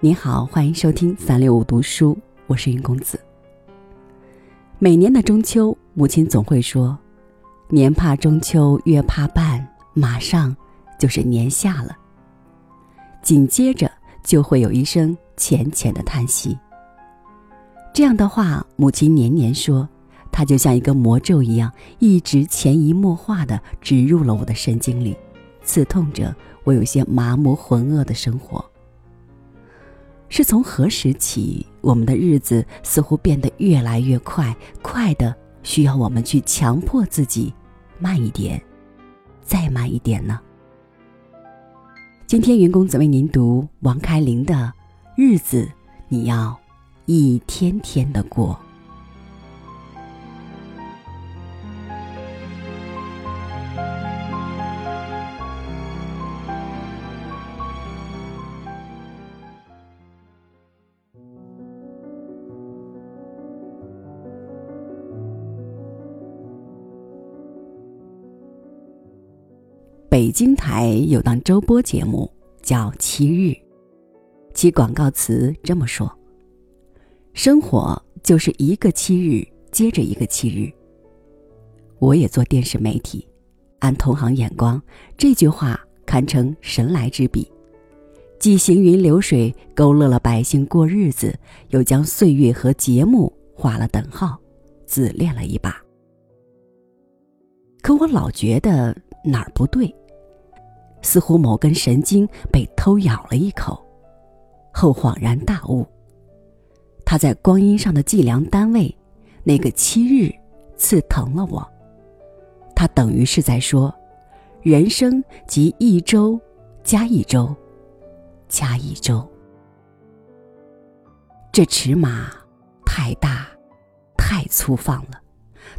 你好，欢迎收听三六五读书，我是云公子。每年的中秋，母亲总会说：“年怕中秋，月怕半，马上就是年下了。”紧接着就会有一声浅浅的叹息。这样的话，母亲年年说，它就像一个魔咒一样，一直潜移默化的植入了我的神经里，刺痛着我有些麻木浑噩的生活。是从何时起，我们的日子似乎变得越来越快，快的需要我们去强迫自己慢一点，再慢一点呢？今天云公子为您读王开林的《日子》，你要一天天的过。北京台有档周播节目叫《七日》，其广告词这么说：“生活就是一个七日接着一个七日。”我也做电视媒体，按同行眼光，这句话堪称神来之笔，既行云流水勾勒了百姓过日子，又将岁月和节目画了等号，自恋了一把。可我老觉得哪儿不对。似乎某根神经被偷咬了一口，后恍然大悟。他在光阴上的计量单位，那个七日，刺疼了我。他等于是在说，人生即一周加一周，加一周。这尺码太大，太粗放了，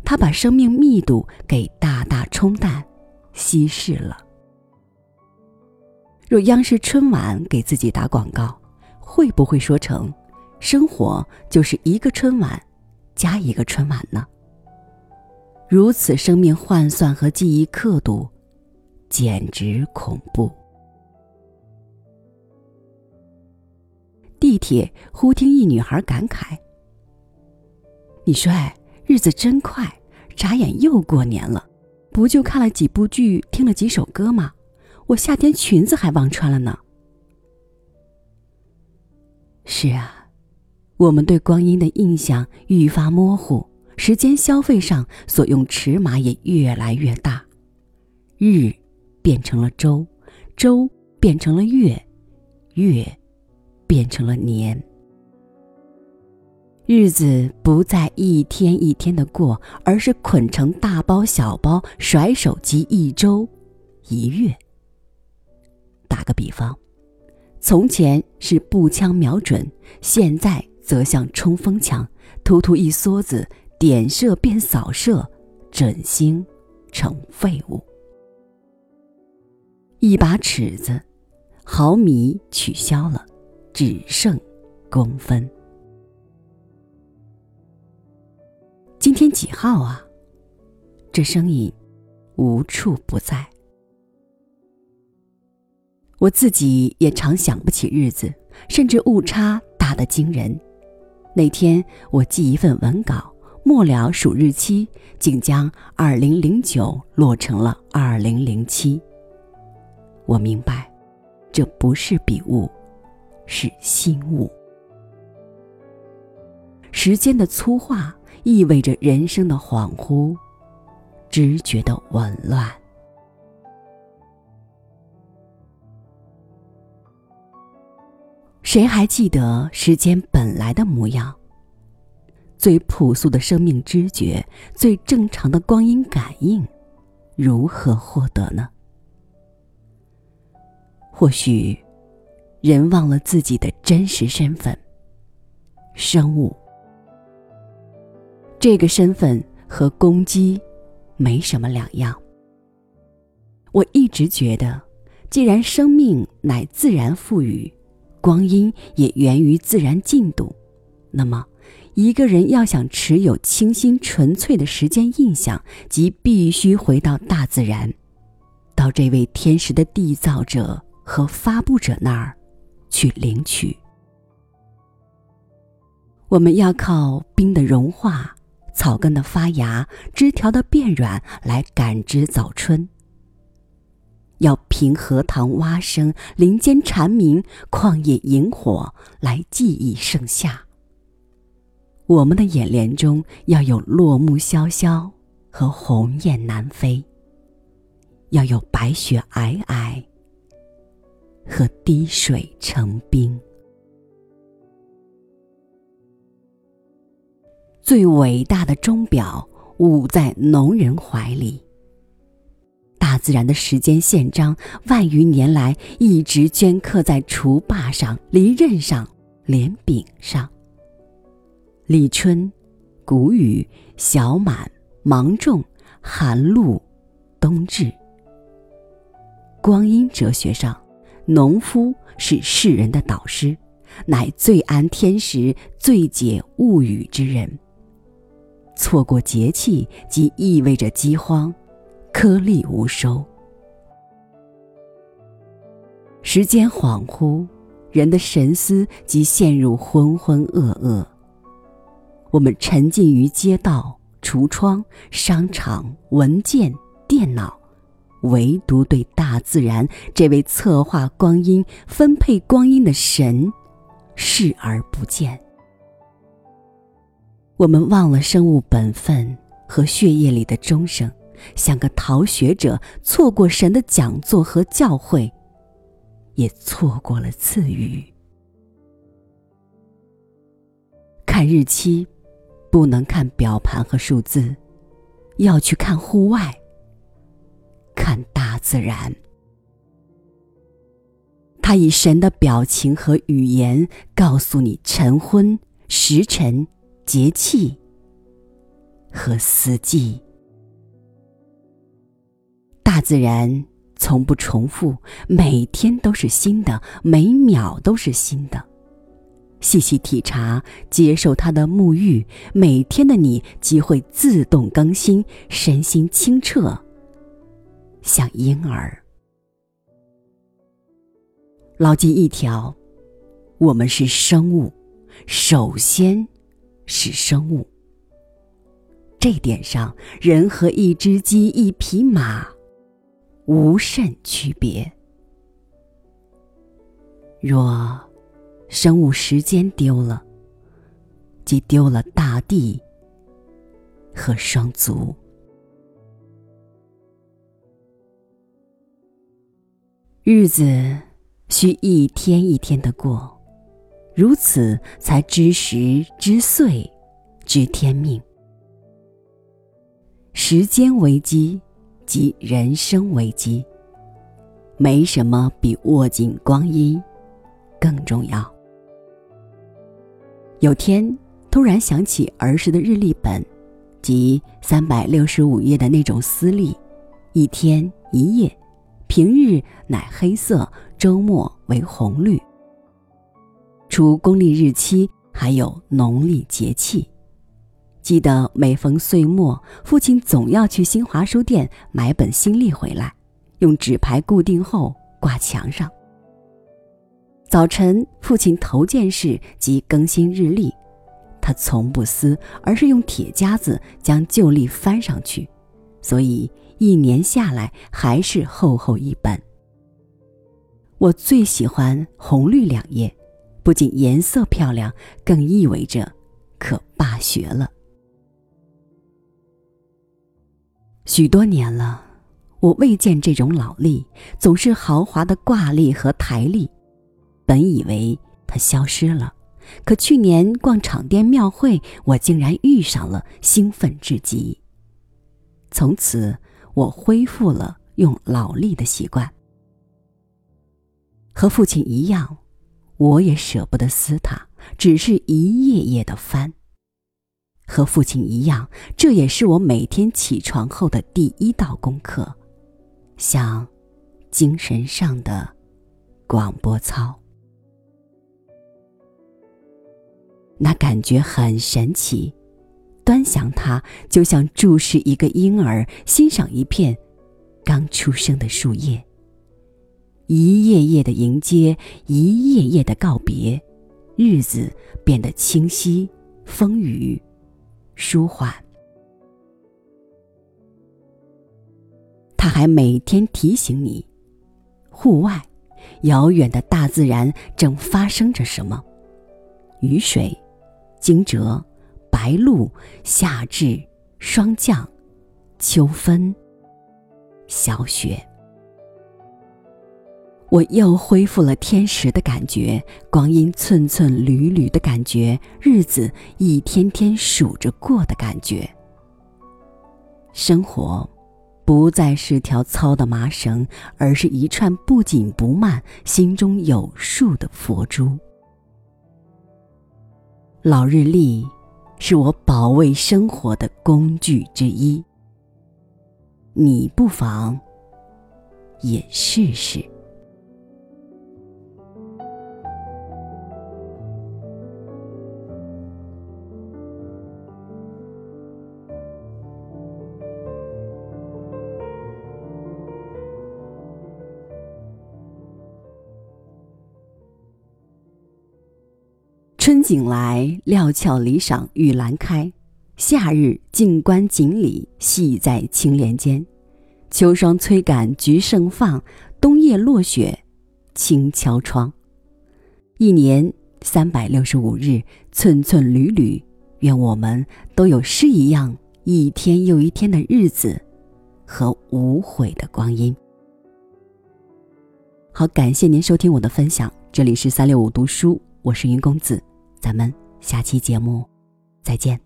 他把生命密度给大大冲淡、稀释了。若央视春晚给自己打广告，会不会说成“生活就是一个春晚，加一个春晚”呢？如此生命换算和记忆刻度，简直恐怖。地铁忽听一女孩感慨：“你说，哎，日子真快，眨眼又过年了，不就看了几部剧，听了几首歌吗？”我夏天裙子还忘穿了呢。是啊，我们对光阴的印象愈发模糊，时间消费上所用尺码也越来越大，日变成了周，周变成了月，月变成了年，日子不再一天一天的过，而是捆成大包小包，甩手即一周，一月。打个比方，从前是步枪瞄准，现在则像冲锋枪，突突一梭子，点射变扫射，准星成废物。一把尺子，毫米取消了，只剩公分。今天几号啊？这声音无处不在。我自己也常想不起日子，甚至误差大得惊人。那天我寄一份文稿，末了数日期，竟将二零零九落成了二零零七。我明白，这不是笔误，是心误。时间的粗化意味着人生的恍惚，知觉的紊乱。谁还记得时间本来的模样？最朴素的生命知觉，最正常的光阴感应，如何获得呢？或许，人忘了自己的真实身份——生物。这个身份和公鸡没什么两样。我一直觉得，既然生命乃自然赋予。光阴也源于自然进度，那么，一个人要想持有清新纯粹的时间印象，即必须回到大自然，到这位天时的缔造者和发布者那儿，去领取我们要靠冰的融化、草根的发芽、枝条的变软来感知早春。要凭荷塘蛙声、林间蝉鸣、旷野萤火来记忆盛夏。我们的眼帘中要有落木萧萧和鸿雁南飞，要有白雪皑皑和滴水成冰。最伟大的钟表捂在农人怀里。自然的时间宪章，万余年来一直镌刻在锄把上、犁刃上、镰柄上。立春、谷雨、小满、芒种、寒露、冬至。光阴哲学上，农夫是世人的导师，乃最安天时、最解物语之人。错过节气，即意味着饥荒，颗粒无收。时间恍惚，人的神思即陷入浑浑噩噩。我们沉浸于街道、橱窗、商场、文件、电脑，唯独对大自然这位策划光阴、分配光阴的神视而不见。我们忘了生物本分和血液里的钟声，像个逃学者，错过神的讲座和教诲，也错过了赐予。看日期，不能看表盘和数字，要去看户外，看大自然。他以神的表情和语言告诉你晨昏时辰。节气和四季，大自然从不重复，每天都是新的，每秒都是新的。细细体察，接受它的沐浴，每天的你即会自动更新，身心清澈，像婴儿。牢记一条：我们是生物，首先。是生物。这点上，人和一只鸡、一匹马无甚区别。若生物时间丢了，即丢了大地和双足。日子需一天一天的过。如此，才知时、知岁、知天命。时间危机及人生危机，没什么比握紧光阴更重要。有天突然想起儿时的日历本，即三百六十五页的那种私历，一天一页，平日乃黑色，周末为红绿。除公历日期，还有农历节气。记得每逢岁末，父亲总要去新华书店买本新历回来，用纸牌固定后挂墙上。早晨，父亲头件事即更新日历，他从不撕，而是用铁夹子将旧历翻上去，所以一年下来还是厚厚一本。我最喜欢红绿两页。不仅颜色漂亮，更意味着可罢学了。许多年了，我未见这种老历，总是豪华的挂历和台历。本以为它消失了，可去年逛场店庙会，我竟然遇上了，兴奋至极。从此，我恢复了用老历的习惯。和父亲一样。我也舍不得撕它，只是一页页的翻。和父亲一样，这也是我每天起床后的第一道功课，像精神上的广播操。那感觉很神奇，端详它就像注视一个婴儿，欣赏一片刚出生的树叶。一页页的迎接，一页页的告别，日子变得清晰风雨舒缓。他还每天提醒你，户外遥远的大自然正发生着什么：雨水、惊蛰、白露、夏至、霜降、秋分、小雪。我又恢复了天时的感觉，光阴寸寸缕缕的感觉，日子一天天数着过的感觉。生活。不再是条糙的麻绳，而是一串不紧不慢、心中有数的佛珠。老日历是我保卫生活的工具之一，你不妨也试试。春景来，料峭离赏玉兰开；夏日静观锦鲤戏在青莲间；秋霜催赶菊盛放，冬夜落雪轻敲窗。一年三百六十五日，寸寸缕缕，愿我们都有诗一样一天又一天的日子和无悔的光阴。好，感谢您收听我的分享，这里是三六五读书，我是云公子。咱们下期节目再见。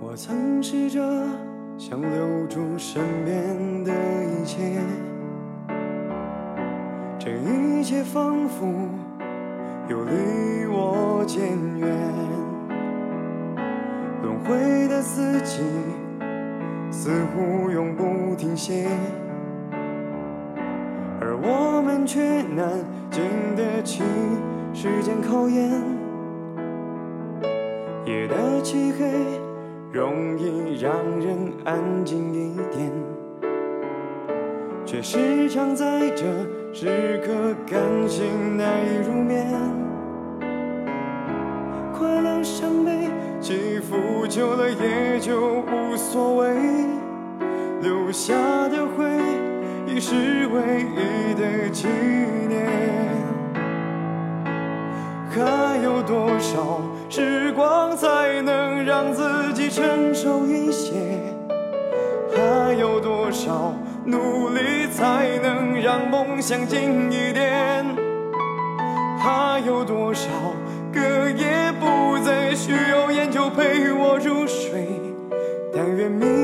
我曾试着想留住身边的一切，这一切仿佛又离我渐远。轮回的四季似乎永不停歇，而我们却难经得起。时间考验，夜的漆黑容易让人安静一点，却时常在这时刻感性难以入眠。快乐伤悲起伏久了也就无所谓，留下的回忆是唯一的纪念。还有多少时光才能让自己成熟一些？还有多少努力才能让梦想近一点？还有多少个夜不再需要烟酒陪我入睡？但愿明